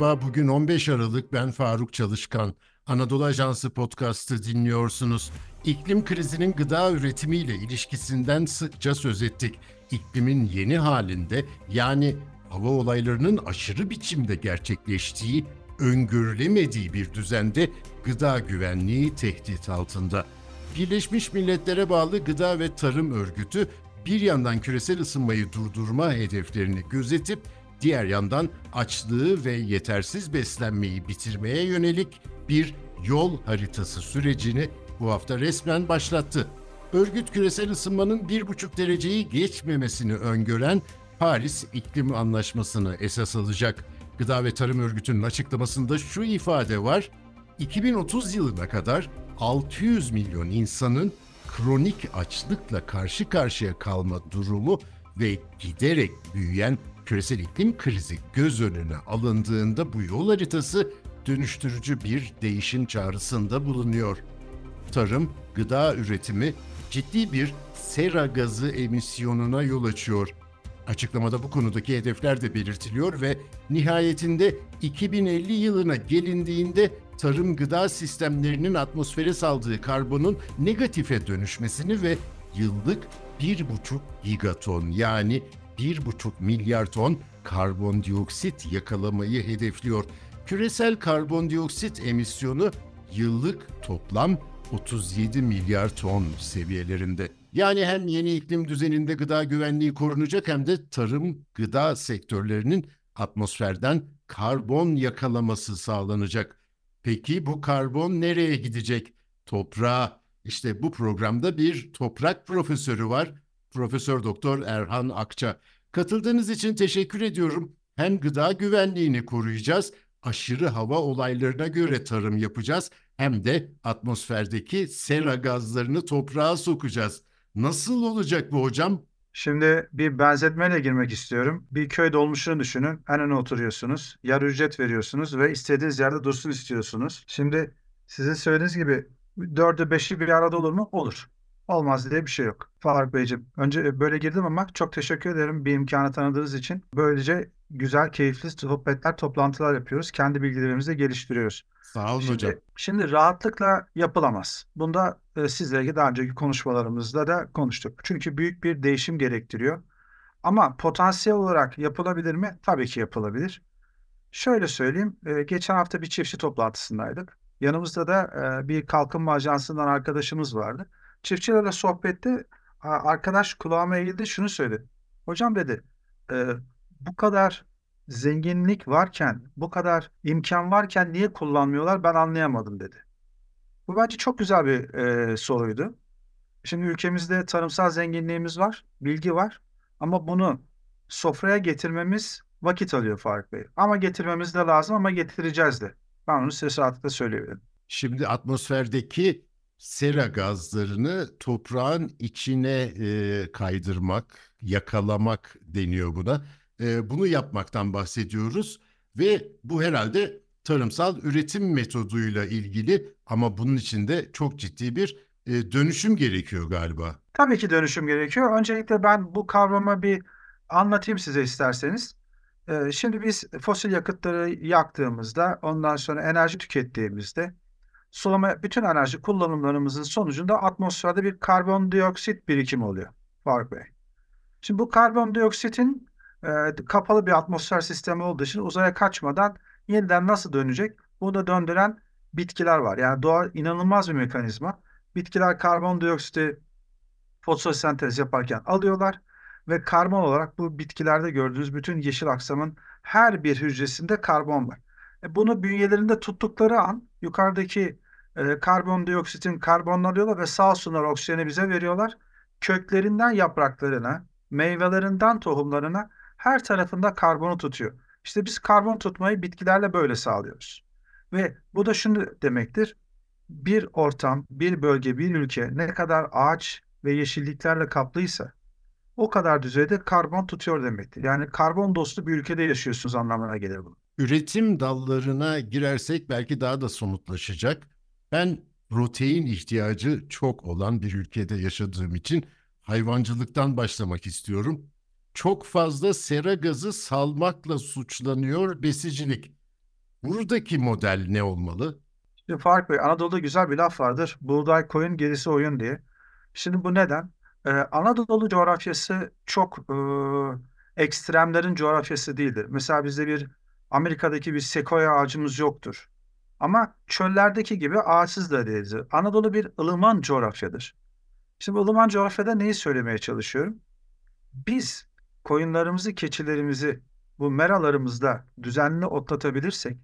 Merhaba, bugün 15 Aralık. Ben Faruk Çalışkan. Anadolu Ajansı podcast'ı dinliyorsunuz. İklim krizinin gıda üretimiyle ilişkisinden sıkça söz ettik. İklimin yeni halinde yani hava olaylarının aşırı biçimde gerçekleştiği, öngörülemediği bir düzende gıda güvenliği tehdit altında. Birleşmiş Milletler'e bağlı Gıda ve Tarım Örgütü bir yandan küresel ısınmayı durdurma hedeflerini gözetip diğer yandan açlığı ve yetersiz beslenmeyi bitirmeye yönelik bir yol haritası sürecini bu hafta resmen başlattı. Örgüt küresel ısınmanın 1,5 dereceyi geçmemesini öngören Paris İklim Anlaşması'nı esas alacak. Gıda ve Tarım Örgütü'nün açıklamasında şu ifade var. 2030 yılına kadar 600 milyon insanın kronik açlıkla karşı karşıya kalma durumu ve giderek büyüyen küresel iklim krizi göz önüne alındığında bu yol haritası dönüştürücü bir değişim çağrısında bulunuyor. Tarım, gıda üretimi ciddi bir sera gazı emisyonuna yol açıyor. Açıklamada bu konudaki hedefler de belirtiliyor ve nihayetinde 2050 yılına gelindiğinde tarım gıda sistemlerinin atmosfere saldığı karbonun negatife dönüşmesini ve yıllık 1,5 gigaton yani 1,5 milyar ton karbondioksit yakalamayı hedefliyor. Küresel karbondioksit emisyonu yıllık toplam 37 milyar ton seviyelerinde. Yani hem yeni iklim düzeninde gıda güvenliği korunacak hem de tarım gıda sektörlerinin atmosferden karbon yakalaması sağlanacak. Peki bu karbon nereye gidecek? Toprağa. İşte bu programda bir toprak profesörü var. Profesör Doktor Erhan Akça. Katıldığınız için teşekkür ediyorum. Hem gıda güvenliğini koruyacağız, aşırı hava olaylarına göre tarım yapacağız hem de atmosferdeki sera gazlarını toprağa sokacağız. Nasıl olacak bu hocam? Şimdi bir benzetmeyle girmek istiyorum. Bir köy dolmuşunu düşünün. En öne oturuyorsunuz. Yarı ücret veriyorsunuz ve istediğiniz yerde dursun istiyorsunuz. Şimdi sizin söylediğiniz gibi dördü beşi bir arada olur mu? Olur. Olmaz diye bir şey yok. Faruk Beyciğim, önce böyle girdim ama çok teşekkür ederim bir imkanı tanıdığınız için. Böylece güzel, keyifli sohbetler, toplantılar yapıyoruz. Kendi bilgilerimizi de geliştiriyoruz. Sağ olun Şimdi, hocam. şimdi rahatlıkla yapılamaz. Bunda e, sizle daha önceki konuşmalarımızda da konuştuk. Çünkü büyük bir değişim gerektiriyor. Ama potansiyel olarak yapılabilir mi? Tabii ki yapılabilir. Şöyle söyleyeyim, e, geçen hafta bir çiftçi toplantısındaydık. Yanımızda da e, bir kalkınma ajansından arkadaşımız vardı. Çiftçilerle sohbette arkadaş kulağıma eğildi şunu söyledi. Hocam dedi, e, bu kadar zenginlik varken, bu kadar imkan varken niye kullanmıyorlar ben anlayamadım dedi. Bu bence çok güzel bir e, soruydu. Şimdi ülkemizde tarımsal zenginliğimiz var, bilgi var ama bunu sofraya getirmemiz vakit alıyor Faruk Bey. Ama getirmemiz de lazım ama getireceğiz de. Ben onu size rahatlıkla söyleyebilirim. Şimdi atmosferdeki sera gazlarını toprağın içine e, kaydırmak, yakalamak deniyor buna. E, bunu yapmaktan bahsediyoruz ve bu herhalde tarımsal üretim metoduyla ilgili ama bunun için de çok ciddi bir e, dönüşüm gerekiyor galiba. Tabii ki dönüşüm gerekiyor. Öncelikle ben bu kavramı bir anlatayım size isterseniz. Ee, şimdi biz fosil yakıtları yaktığımızda, ondan sonra enerji tükettiğimizde, sulama bütün enerji kullanımlarımızın sonucunda atmosferde bir karbondioksit birikimi oluyor Faruk Bey. Şimdi bu karbondioksitin e, kapalı bir atmosfer sistemi olduğu için uzaya kaçmadan yeniden nasıl dönecek? Bunu döndüren bitkiler var. Yani doğa inanılmaz bir mekanizma. Bitkiler karbondioksiti fotosentez yaparken alıyorlar ve karbon olarak bu bitkilerde gördüğünüz bütün yeşil aksamın her bir hücresinde karbon var. E bunu bünyelerinde tuttukları an yukarıdaki e, karbondioksitin karbonunu alıyorlar ve sağ olsunlar oksijeni bize veriyorlar. Köklerinden yapraklarına, meyvelerinden tohumlarına her tarafında karbonu tutuyor. İşte biz karbon tutmayı bitkilerle böyle sağlıyoruz. Ve bu da şunu demektir. Bir ortam, bir bölge, bir ülke ne kadar ağaç ve yeşilliklerle kaplıysa o kadar düzeyde karbon tutuyor demektir. Yani karbon dostu bir ülkede yaşıyorsunuz anlamına gelir bu. Üretim dallarına girersek belki daha da somutlaşacak. Ben protein ihtiyacı çok olan bir ülkede yaşadığım için hayvancılıktan başlamak istiyorum. Çok fazla sera gazı salmakla suçlanıyor besicilik. Buradaki model ne olmalı? Şimdi Faruk Bey, Anadolu'da güzel bir laf vardır. Buğday koyun gerisi oyun diye. Şimdi bu neden? Ee, Anadolu coğrafyası çok e, ekstremlerin coğrafyası değildir. Mesela bizde bir Amerika'daki bir sekoya ağacımız yoktur. Ama çöllerdeki gibi ağaçsız da değildir. Anadolu bir ılıman coğrafyadır. Şimdi ılıman coğrafyada neyi söylemeye çalışıyorum? Biz koyunlarımızı, keçilerimizi bu meralarımızda düzenli otlatabilirsek,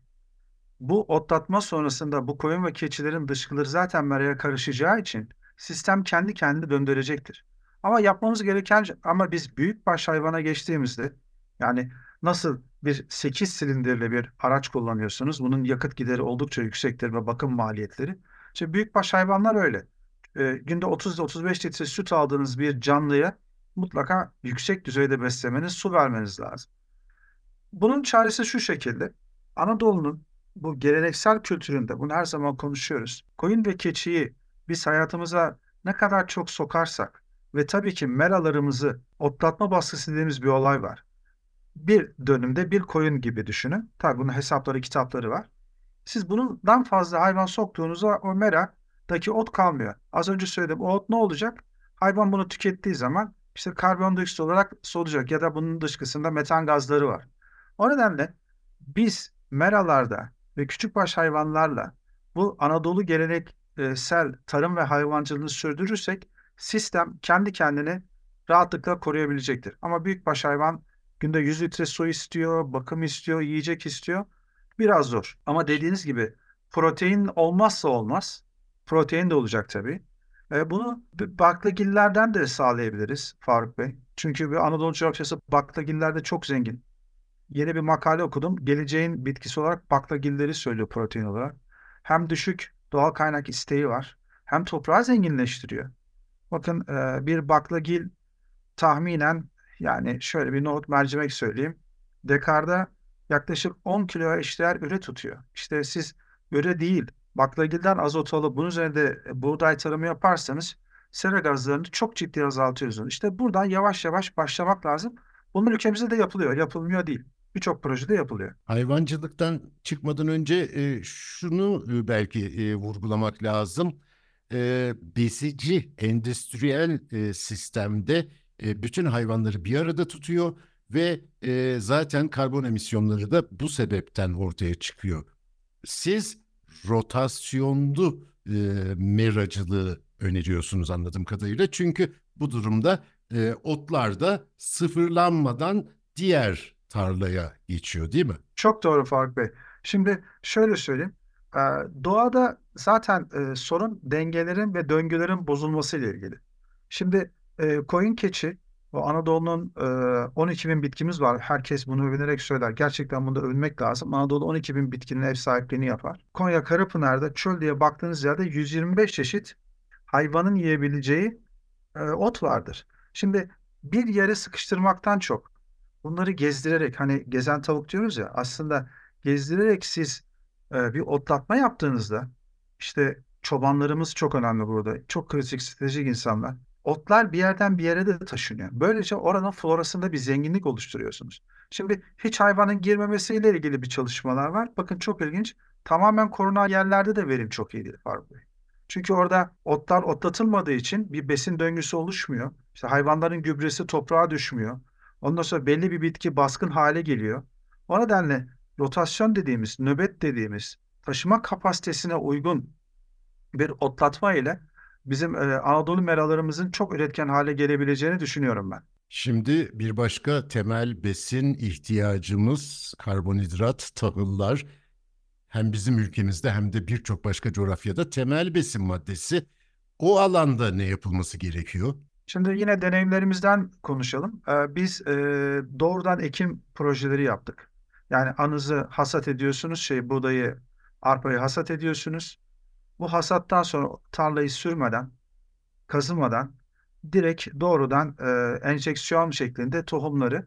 bu otlatma sonrasında bu koyun ve keçilerin dışkıları zaten meraya karışacağı için sistem kendi kendini döndürecektir. Ama yapmamız gereken ama biz büyükbaş hayvana geçtiğimizde yani nasıl bir 8 silindirli bir araç kullanıyorsunuz. Bunun yakıt gideri oldukça yüksektir ve bakım maliyetleri. İşte büyükbaş hayvanlar öyle. E, günde 30-35 litre süt aldığınız bir canlıya mutlaka yüksek düzeyde beslemeniz, su vermeniz lazım. Bunun çaresi şu şekilde. Anadolu'nun bu geleneksel kültüründe bunu her zaman konuşuyoruz. Koyun ve keçiyi biz hayatımıza ne kadar çok sokarsak ve tabii ki meralarımızı otlatma baskısı dediğimiz bir olay var. Bir dönümde bir koyun gibi düşünün. Tabii bunun hesapları, kitapları var. Siz bundan fazla hayvan soktuğunuzda o meradaki ot kalmıyor. Az önce söyledim. O ot ne olacak? Hayvan bunu tükettiği zaman işte karbondioksit olarak solacak ya da bunun dışkısında metan gazları var. O nedenle biz meralarda ve küçükbaş hayvanlarla bu Anadolu geleneksel tarım ve hayvancılığını sürdürürsek sistem kendi kendini rahatlıkla koruyabilecektir. Ama büyükbaş hayvan günde 100 litre su istiyor, bakım istiyor, yiyecek istiyor. Biraz zor. Ama dediğiniz gibi protein olmazsa olmaz. Protein de olacak tabii. E, bunu baklagillerden de sağlayabiliriz Faruk Bey. Çünkü bir Anadolu coğrafyası baklagillerde çok zengin. Yeni bir makale okudum. Geleceğin bitkisi olarak baklagilleri söylüyor protein olarak. Hem düşük doğal kaynak isteği var. Hem toprağı zenginleştiriyor. Bakın e, bir baklagil tahminen yani şöyle bir nohut mercimek söyleyeyim. Dekarda yaklaşık 10 kiloya eşdeğer üre tutuyor. İşte siz üre değil baklagilden azot alıp bunun üzerinde buğday tarımı yaparsanız sera gazlarını çok ciddi azaltıyorsunuz. İşte buradan yavaş yavaş başlamak lazım. Bunlar ülkemizde de yapılıyor. Yapılmıyor değil. Birçok projede yapılıyor. Hayvancılıktan çıkmadan önce e, şunu e, belki e, vurgulamak lazım. E, besici, endüstriyel e, sistemde e, bütün hayvanları bir arada tutuyor ve e, zaten karbon emisyonları da bu sebepten ortaya çıkıyor. Siz rotasyonlu e, meracılığı öneriyorsunuz anladığım kadarıyla. Çünkü bu durumda e, otlar da sıfırlanmadan diğer tarlaya geçiyor değil mi? Çok doğru Faruk Bey. Şimdi şöyle söyleyeyim. E, doğada zaten e, sorun dengelerin ve döngülerin bozulması ile ilgili. Şimdi e, koyun keçi o Anadolu'nun e, 12 bin bitkimiz var. Herkes bunu övünerek söyler. Gerçekten bunda övünmek lazım. Anadolu 12 bin bitkinin ev sahipliğini yapar. Konya Karapınar'da çöl diye baktığınız yerde 125 çeşit hayvanın yiyebileceği e, ot vardır. Şimdi bir yere sıkıştırmaktan çok bunları gezdirerek hani gezen tavuk diyoruz ya aslında gezdirerek siz e, bir otlatma yaptığınızda işte çobanlarımız çok önemli burada. Çok kritik stratejik insanlar. Otlar bir yerden bir yere de taşınıyor. Böylece oranın florasında bir zenginlik oluşturuyorsunuz. Şimdi hiç hayvanın girmemesiyle ilgili bir çalışmalar var. Bakın çok ilginç. Tamamen korunan yerlerde de verim çok iyi değil Faruk Bey. Çünkü orada otlar otlatılmadığı için bir besin döngüsü oluşmuyor. İşte hayvanların gübresi toprağa düşmüyor. Ondan sonra belli bir bitki baskın hale geliyor. O nedenle rotasyon dediğimiz, nöbet dediğimiz taşıma kapasitesine uygun bir otlatma ile bizim e, Anadolu meralarımızın çok üretken hale gelebileceğini düşünüyorum ben. Şimdi bir başka temel besin ihtiyacımız karbonhidrat, tahıllar hem bizim ülkemizde hem de birçok başka coğrafyada temel besin maddesi. O alanda ne yapılması gerekiyor? Şimdi yine deneyimlerimizden konuşalım. Ee, biz e, doğrudan ekim projeleri yaptık. Yani anızı hasat ediyorsunuz, şey buğdayı, arpayı hasat ediyorsunuz. Bu hasattan sonra tarlayı sürmeden, kazımadan direkt doğrudan e, enjeksiyon şeklinde tohumları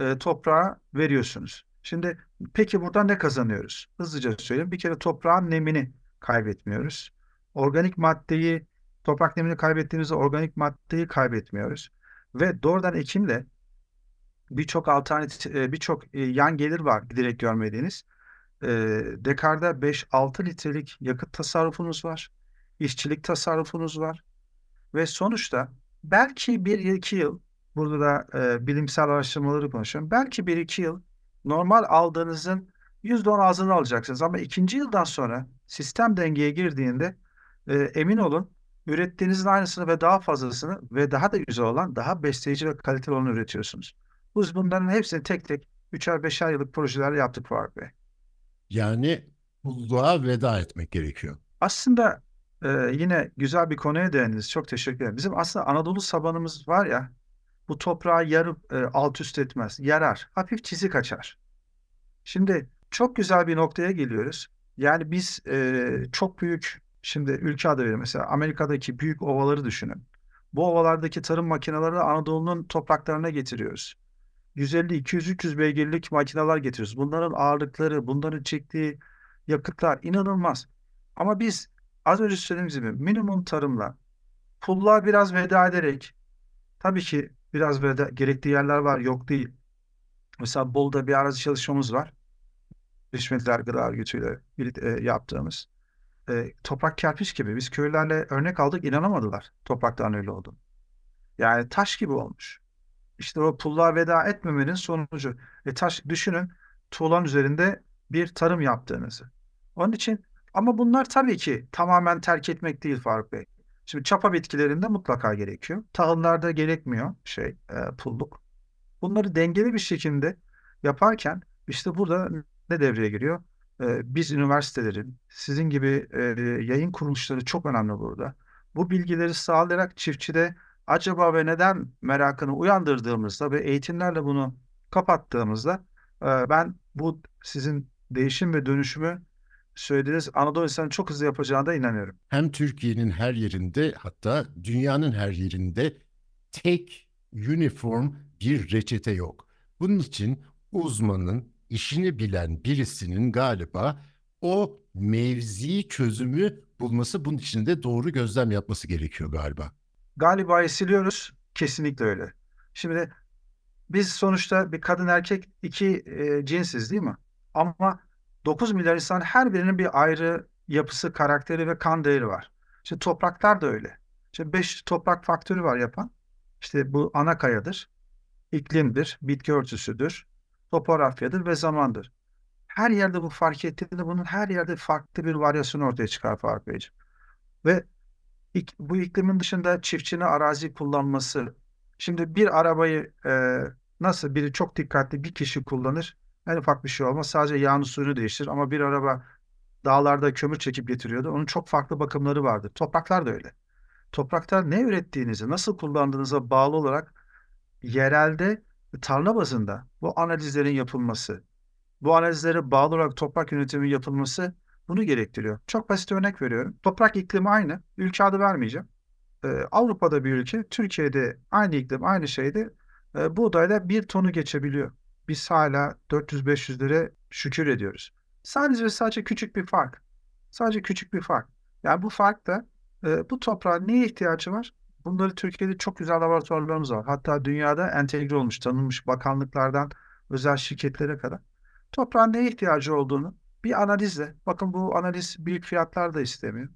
e, toprağa veriyorsunuz. Şimdi peki burada ne kazanıyoruz? Hızlıca söyleyeyim. Bir kere toprağın nemini kaybetmiyoruz. Organik maddeyi, toprak nemini kaybettiğimizde organik maddeyi kaybetmiyoruz. Ve doğrudan ekimle birçok alternatif, birçok yan gelir var direkt görmediğiniz. E, dekarda 5-6 litrelik yakıt tasarrufunuz var. işçilik tasarrufunuz var. Ve sonuçta belki bir iki yıl burada da e, bilimsel araştırmaları konuşuyorum. Belki bir iki yıl normal aldığınızın %10 azını alacaksınız. Ama ikinci yıldan sonra sistem dengeye girdiğinde e, emin olun ürettiğinizin aynısını ve daha fazlasını ve daha da güzel olan, daha besleyici ve kaliteli olanı üretiyorsunuz. Biz bunların hepsini tek tek üçer beşer yıllık projelerle yaptık Faruk Bey. Yani buzluğa veda etmek gerekiyor. Aslında e, yine güzel bir konuya değindiniz. Çok teşekkür ederim. Bizim aslında Anadolu sabanımız var ya, bu toprağı yarıp e, alt üst etmez. Yarar. Hafif çizik açar. Şimdi çok güzel bir noktaya geliyoruz. Yani biz e, çok büyük, şimdi ülke adı verelim. Mesela Amerika'daki büyük ovaları düşünün. Bu ovalardaki tarım makineleri Anadolu'nun topraklarına getiriyoruz. 150, 200, 300 beygirlik makineler getiriyoruz. Bunların ağırlıkları, bunların çektiği yakıtlar inanılmaz. Ama biz az önce söylediğimiz gibi minimum tarımla, pulluğa biraz veda ederek, tabii ki biraz veda, gerektiği yerler var, yok değil. Mesela Bolu'da bir arazi çalışmamız var. Birleşmiş Gıda Örgütü'yle birlikte e, yaptığımız. E, toprak kerpiç gibi. Biz köylerle örnek aldık, inanamadılar topraktan öyle oldu. Yani taş gibi olmuş. İşte o pulluğa veda etmemenin sonucu. E taş düşünün tuğlan üzerinde bir tarım yaptığınızı. Onun için ama bunlar tabii ki tamamen terk etmek değil Faruk Bey. Şimdi çapa bitkilerinde mutlaka gerekiyor. Tahıllarda gerekmiyor şey e, pulluk. Bunları dengeli bir şekilde yaparken işte burada ne devreye giriyor? E, biz üniversitelerin, sizin gibi e, yayın kuruluşları çok önemli burada. Bu bilgileri sağlayarak çiftçide acaba ve neden merakını uyandırdığımızda ve eğitimlerle bunu kapattığımızda ben bu sizin değişim ve dönüşümü söylediğiniz Anadolu insanı çok hızlı yapacağına inanıyorum. Hem Türkiye'nin her yerinde hatta dünyanın her yerinde tek uniform bir reçete yok. Bunun için uzmanın, işini bilen birisinin galiba o mevzi çözümü bulması bunun için de doğru gözlem yapması gerekiyor galiba. Galiba siliyoruz. Kesinlikle öyle. Şimdi biz sonuçta bir kadın erkek iki e, cinsiz değil mi? Ama 9 milyar insan her birinin bir ayrı yapısı, karakteri ve kan değeri var. Şimdi topraklar da öyle. Şimdi 5 toprak faktörü var yapan. İşte bu ana kayadır, iklimdir, bitki örtüsüdür, topografyadır ve zamandır. Her yerde bu fark ettiğinde bunun her yerde farklı bir varyasyon ortaya çıkar Faruk Beyciğim. Ve bu iklimin dışında çiftçinin arazi kullanması. Şimdi bir arabayı e, nasıl biri çok dikkatli bir kişi kullanır. En ufak bir şey olmaz. Sadece yağını suyunu değiştirir. Ama bir araba dağlarda kömür çekip getiriyordu. Onun çok farklı bakımları vardı. Topraklar da öyle. Topraklar ne ürettiğinizi, nasıl kullandığınıza bağlı olarak yerelde tarla bazında bu analizlerin yapılması, bu analizlere bağlı olarak toprak yönetimi yapılması bunu gerektiriyor. Çok basit örnek veriyorum. Toprak iklimi aynı. Ülke adı vermeyeceğim. Ee, Avrupa'da bir ülke, Türkiye'de aynı iklim, aynı şeyde e, buğdayla bir tonu geçebiliyor. Biz hala 400-500 lira şükür ediyoruz. Sadece sadece küçük bir fark. Sadece küçük bir fark. Yani bu fark da e, bu toprağın neye ihtiyacı var? Bunları Türkiye'de çok güzel laboratuvarlarımız var. Hatta dünyada entegre olmuş, tanınmış bakanlıklardan özel şirketlere kadar. Toprağın neye ihtiyacı olduğunu bir analizle, bakın bu analiz büyük fiyatlar da istemiyor.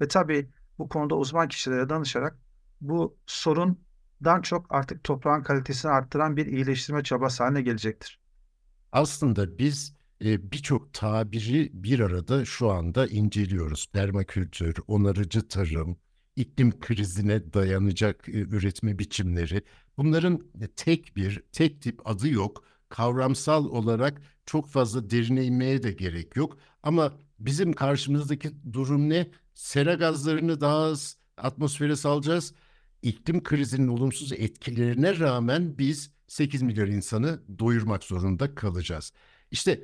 Ve tabii bu konuda uzman kişilere danışarak bu sorundan çok artık toprağın kalitesini arttıran bir iyileştirme çabası haline gelecektir. Aslında biz e, birçok tabiri bir arada şu anda inceliyoruz. Permakültür, onarıcı tarım, iklim krizine dayanacak e, üretme biçimleri. Bunların tek bir, tek tip adı yok. Kavramsal olarak çok fazla derine inmeye de gerek yok. Ama bizim karşımızdaki durum ne? Sera gazlarını daha az atmosfere salacağız. İklim krizinin olumsuz etkilerine rağmen biz 8 milyar insanı doyurmak zorunda kalacağız. İşte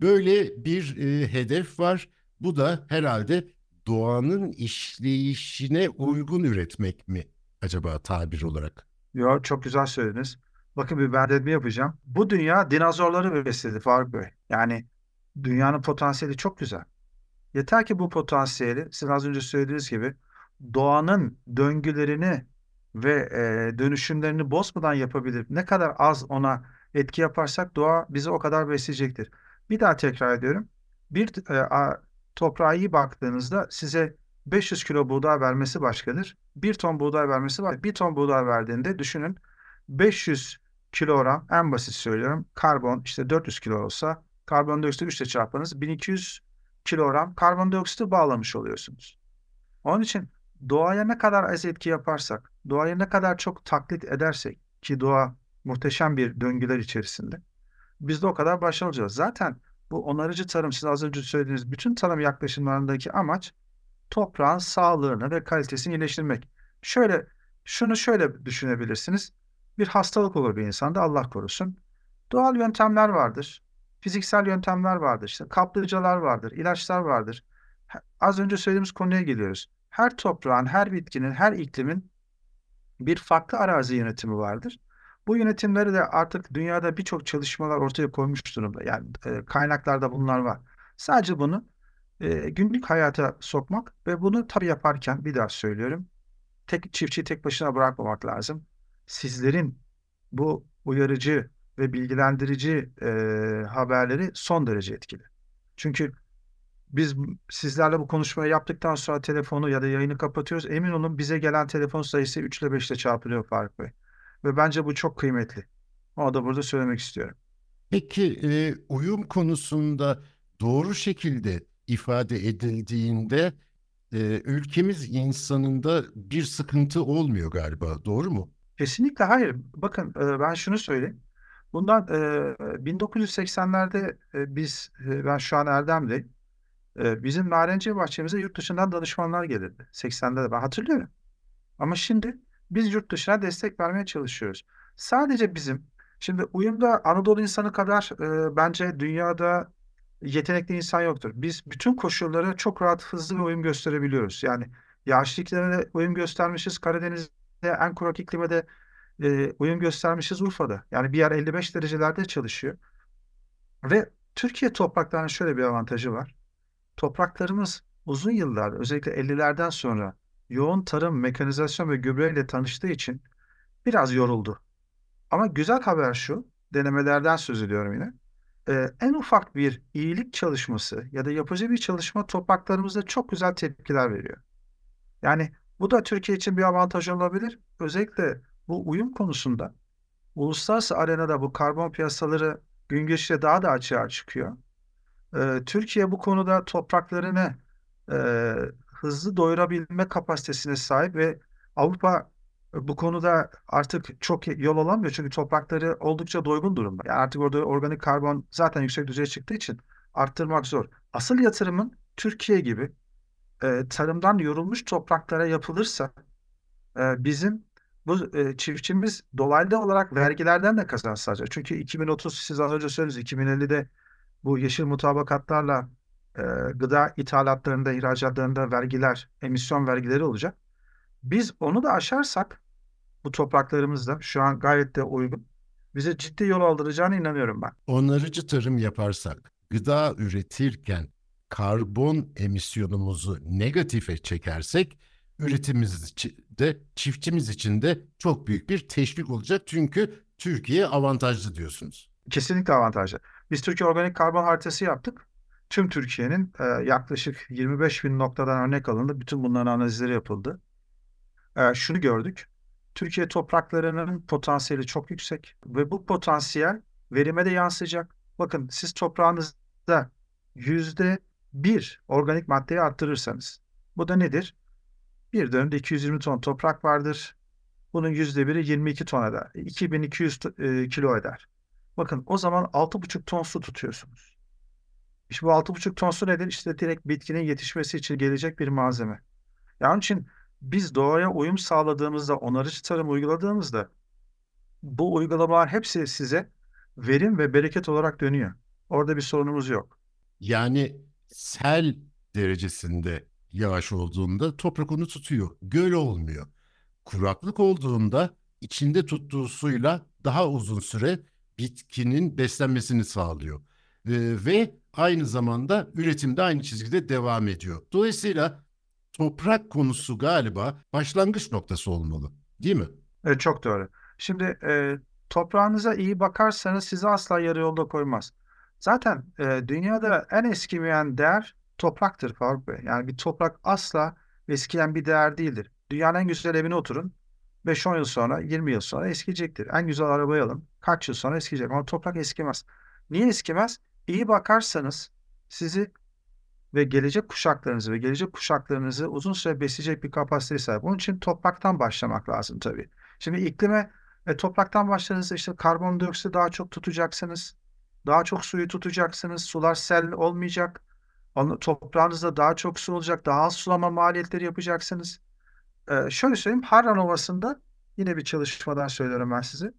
böyle bir e, hedef var. Bu da herhalde doğanın işleyişine uygun üretmek mi acaba tabir olarak? Yo, çok güzel söylediniz. Bakın bir benzetme yapacağım. Bu dünya dinozorları besledi Faruk Bey. Yani dünyanın potansiyeli çok güzel. Yeter ki bu potansiyeli sizin az önce söylediğiniz gibi doğanın döngülerini ve e, dönüşümlerini bozmadan yapabilir. Ne kadar az ona etki yaparsak doğa bizi o kadar besleyecektir. Bir daha tekrar ediyorum. Bir e, a, toprağa iyi baktığınızda size 500 kilo buğday vermesi başkadır. 1 ton buğday vermesi var. 1 ton buğday verdiğinde düşünün 500 kilogram en basit söylüyorum karbon işte 400 kilo olsa karbondioksiti 3 ile çarpmanız 1200 kilogram karbondioksiti bağlamış oluyorsunuz. Onun için doğaya ne kadar az etki yaparsak, doğaya ne kadar çok taklit edersek ki doğa muhteşem bir döngüler içerisinde biz de o kadar başarılı olacağız. Zaten bu onarıcı tarım, siz az önce söylediğiniz bütün tarım yaklaşımlarındaki amaç toprağın sağlığını ve kalitesini iyileştirmek. Şöyle, şunu şöyle düşünebilirsiniz. Bir hastalık olur bir insanda Allah korusun. Doğal yöntemler vardır. Fiziksel yöntemler vardır. İşte kaplıcalar vardır, ilaçlar vardır. Az önce söylediğimiz konuya geliyoruz. Her toprağın, her bitkinin, her iklimin bir farklı arazi yönetimi vardır. Bu yönetimleri de artık dünyada birçok çalışmalar ortaya koymuş durumda. Yani e, kaynaklarda bunlar var. Sadece bunu e, günlük hayata sokmak ve bunu tabii yaparken bir daha söylüyorum. Tek çiftçiyi tek başına bırakmamak lazım. Sizlerin bu uyarıcı ve bilgilendirici e, haberleri son derece etkili. Çünkü biz sizlerle bu konuşmayı yaptıktan sonra telefonu ya da yayını kapatıyoruz. Emin olun bize gelen telefon sayısı 3 ile 5 ile çarpılıyor Faruk Bey. Ve bence bu çok kıymetli. Onu da burada söylemek istiyorum. Peki e, uyum konusunda doğru şekilde ifade edildiğinde e, ülkemiz insanında bir sıkıntı olmuyor galiba. Doğru mu? Kesinlikle hayır. Bakın e, ben şunu söyleyeyim. Bundan e, 1980'lerde e, biz, e, ben şu an Erdem'deyim. E, bizim narenciye bahçemize yurt dışından danışmanlar gelirdi. 80'de de ben hatırlıyorum. Ama şimdi biz yurt dışına destek vermeye çalışıyoruz. Sadece bizim, şimdi uyumda Anadolu insanı kadar e, bence dünyada yetenekli insan yoktur. Biz bütün koşullara çok rahat, hızlı ve uyum gösterebiliyoruz. Yani yağışlı iklimde uyum göstermişiz. Karadeniz'de en kurak iklime de e, uyum göstermişiz Urfa'da. Yani bir yer 55 derecelerde çalışıyor. Ve Türkiye topraklarının şöyle bir avantajı var. Topraklarımız uzun yıllar, özellikle 50'lerden sonra yoğun tarım, mekanizasyon ve gübreyle tanıştığı için biraz yoruldu. Ama güzel haber şu, denemelerden söz ediyorum yine. Ee, en ufak bir iyilik çalışması ya da yapıcı bir çalışma topraklarımızda çok güzel tepkiler veriyor. Yani bu da Türkiye için bir avantaj olabilir. Özellikle bu uyum konusunda uluslararası arenada bu karbon piyasaları gün geçtikçe daha da açığa çıkıyor. Ee, Türkiye bu konuda topraklarını e, hızlı doyurabilme kapasitesine sahip ve Avrupa bu konuda artık çok yol alamıyor çünkü toprakları oldukça doygun durumda. Yani artık orada organik karbon zaten yüksek düzeye çıktığı için arttırmak zor. Asıl yatırımın Türkiye gibi e, tarımdan yorulmuş topraklara yapılırsa e, bizim bu e, çiftçimiz dolaylı olarak vergilerden de kazanç sağlayacak. Çünkü 2030 siz az önce söylediniz 2050'de bu yeşil mutabakatlarla e, gıda ithalatlarında, ihracatlarında vergiler, emisyon vergileri olacak. Biz onu da aşarsak bu topraklarımızda şu an gayet de uygun. Bize ciddi yol aldıracağına inanıyorum ben. Onarıcı tarım yaparsak, gıda üretirken karbon emisyonumuzu negatife çekersek üretimimiz için de çiftçimiz için de çok büyük bir teşvik olacak. Çünkü Türkiye avantajlı diyorsunuz. Kesinlikle avantajlı. Biz Türkiye Organik Karbon Haritası yaptık. Tüm Türkiye'nin e, yaklaşık 25 bin noktadan örnek alındı. Bütün bunların analizleri yapıldı. E, şunu gördük. Türkiye topraklarının potansiyeli çok yüksek ve bu potansiyel verime de yansıyacak. Bakın siz toprağınızda yüzde bir organik maddeyi arttırırsanız bu da nedir? Bir dönemde 220 ton toprak vardır. Bunun yüzde biri 22 ton eder. 2200 e, kilo eder. Bakın o zaman 6,5 ton su tutuyorsunuz. İşte bu 6,5 ton su nedir? İşte direkt bitkinin yetişmesi için gelecek bir malzeme. Yani için biz doğaya uyum sağladığımızda, onarıcı tarım uyguladığımızda bu uygulamalar hepsi size verim ve bereket olarak dönüyor. Orada bir sorunumuz yok. Yani sel derecesinde yağış olduğunda toprak onu tutuyor. Göl olmuyor. Kuraklık olduğunda içinde tuttuğu suyla daha uzun süre bitkinin beslenmesini sağlıyor. Ee, ve aynı zamanda üretim de aynı çizgide devam ediyor. Dolayısıyla toprak konusu galiba başlangıç noktası olmalı. Değil mi? Evet, çok doğru. Şimdi e, toprağınıza iyi bakarsanız sizi asla yarı yolda koymaz. Zaten e, dünyada en eskimeyen değer topraktır Faruk Bey. Yani bir toprak asla eskiyen bir değer değildir. Dünyanın en güzel evine oturun. 5-10 yıl sonra, 20 yıl sonra eskiyecektir. En güzel arabayı alın. Kaç yıl sonra eskiyecek. Ama toprak eskimez. Niye eskimez? İyi bakarsanız sizi ve gelecek kuşaklarınızı ve gelecek kuşaklarınızı uzun süre besleyecek bir kapasiteye sahip. Onun için topraktan başlamak lazım tabii. Şimdi iklime e, topraktan başladığınızda işte karbondioksiti daha çok tutacaksınız. Daha çok suyu tutacaksınız. Sular sel olmayacak. Toprağınızda daha çok su olacak. Daha az sulama maliyetleri yapacaksınız. Ee, şöyle söyleyeyim. Harran Ovası'nda yine bir çalışmadan söylüyorum ben size.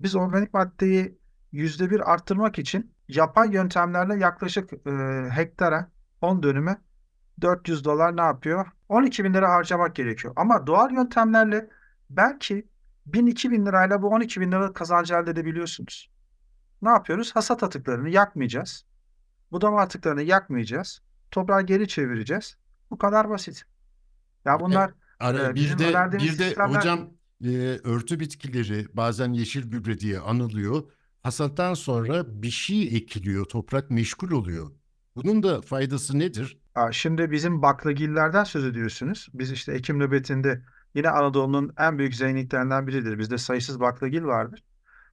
Biz organik maddeyi yüzde bir arttırmak için yapay yöntemlerle yaklaşık e, hektara 10 dönüme 400 dolar ne yapıyor? 12 bin lira harcamak gerekiyor. Ama doğal yöntemlerle belki 1000-2000 lirayla bu 12 bin lira kazancı elde edebiliyorsunuz. Ne yapıyoruz? Hasat atıklarını yakmayacağız. Budama atıklarını yakmayacağız. Toprağı geri çevireceğiz. Bu kadar basit. Ya bunlar Ara, e, bir de bir de sistemler hocam e, örtü bitkileri bazen yeşil gübre diye anılıyor. Hasattan sonra bir şey ekiliyor, toprak meşgul oluyor. Bunun da faydası nedir? Şimdi bizim baklagillerden söz ediyorsunuz. Biz işte Ekim nöbetinde yine Anadolu'nun en büyük zenginliklerinden biridir. Bizde sayısız baklagil vardır.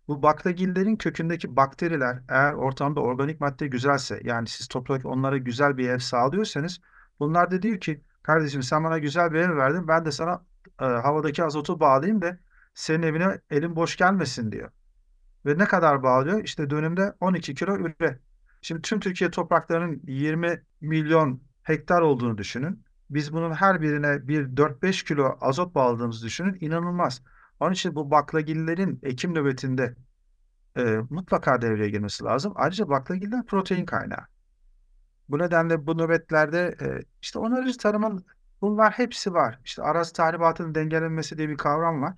Bu baklagillerin kökündeki bakteriler eğer ortamda organik madde güzelse yani siz toprak onlara güzel bir ev sağlıyorsanız bunlar da diyor ki kardeşim sen bana güzel bir ev verdin ben de sana e, havadaki azotu bağlayayım da senin evine elin boş gelmesin diyor. Ve ne kadar bağlıyor? İşte dönümde 12 kilo üre. Şimdi tüm Türkiye topraklarının 20 milyon hektar olduğunu düşünün. Biz bunun her birine bir 4-5 kilo azot bağladığımızı düşünün. İnanılmaz. Onun için bu baklagillerin ekim nöbetinde e, mutlaka devreye girmesi lazım. Ayrıca baklagiller protein kaynağı. Bu nedenle bu nöbetlerde e, işte onarıcı tarımın bunlar hepsi var. İşte arazi tahribatının dengelenmesi diye bir kavram var.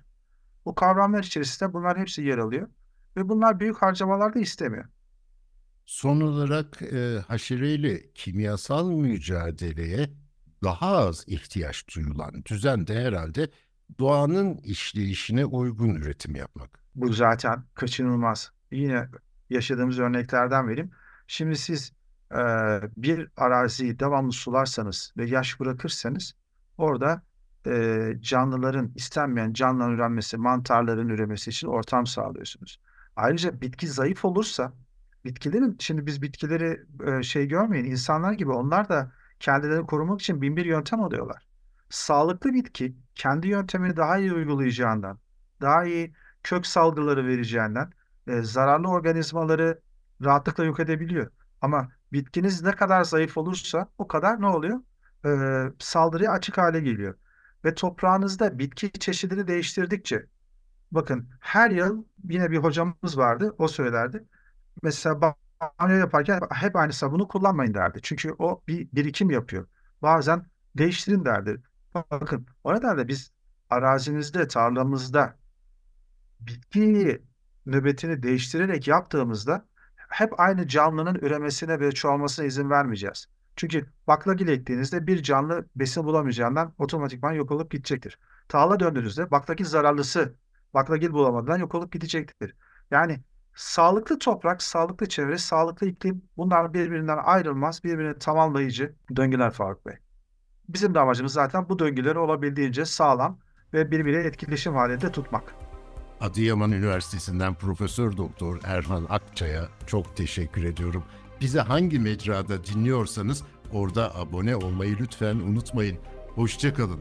Bu kavramlar içerisinde bunlar hepsi yer alıyor. Ve bunlar büyük harcamalar da istemiyor. Son olarak e, haşereyle kimyasal mücadeleye daha az ihtiyaç duyulan düzen de herhalde doğanın işleyişine uygun üretim yapmak. Bu zaten kaçınılmaz. Yine yaşadığımız örneklerden vereyim. Şimdi siz e, bir araziyi devamlı sularsanız ve yaş bırakırsanız orada e, canlıların istenmeyen canlıların üremesi, mantarların üremesi için ortam sağlıyorsunuz. Ayrıca bitki zayıf olursa bitkilerin şimdi biz bitkileri e, şey görmeyin insanlar gibi onlar da kendilerini korumak için bin bir yöntem alıyorlar. Sağlıklı bitki kendi yöntemini daha iyi uygulayacağından, daha iyi kök salgıları vereceğinden e, zararlı organizmaları rahatlıkla yok edebiliyor. Ama bitkiniz ne kadar zayıf olursa o kadar ne oluyor? E, saldırıya açık hale geliyor. Ve toprağınızda bitki çeşidini değiştirdikçe bakın her yıl yine bir hocamız vardı o söylerdi. Mesela banyo yaparken hep aynı sabunu kullanmayın derdi. Çünkü o bir birikim yapıyor. Bazen değiştirin derdi. Bakın o nedenle biz arazimizde, tarlamızda bitki nöbetini değiştirerek yaptığımızda hep aynı canlının üremesine ve çoğalmasına izin vermeyeceğiz. Çünkü baklagil ektiğinizde bir canlı besin bulamayacağından otomatikman yok olup gidecektir. Tahıla döndüğünüzde baklagil zararlısı baklagil bulamadan yok olup gidecektir. Yani sağlıklı toprak, sağlıklı çevre, sağlıklı iklim bunlar birbirinden ayrılmaz, birbirini tamamlayıcı döngüler Faruk Bey. Bizim de amacımız zaten bu döngüleri olabildiğince sağlam ve birbiriyle etkileşim halinde tutmak. Adıyaman Üniversitesi'nden Profesör Doktor Erhan Akçay'a çok teşekkür ediyorum. Bizi hangi mecrada dinliyorsanız orada abone olmayı lütfen unutmayın. Hoşçakalın.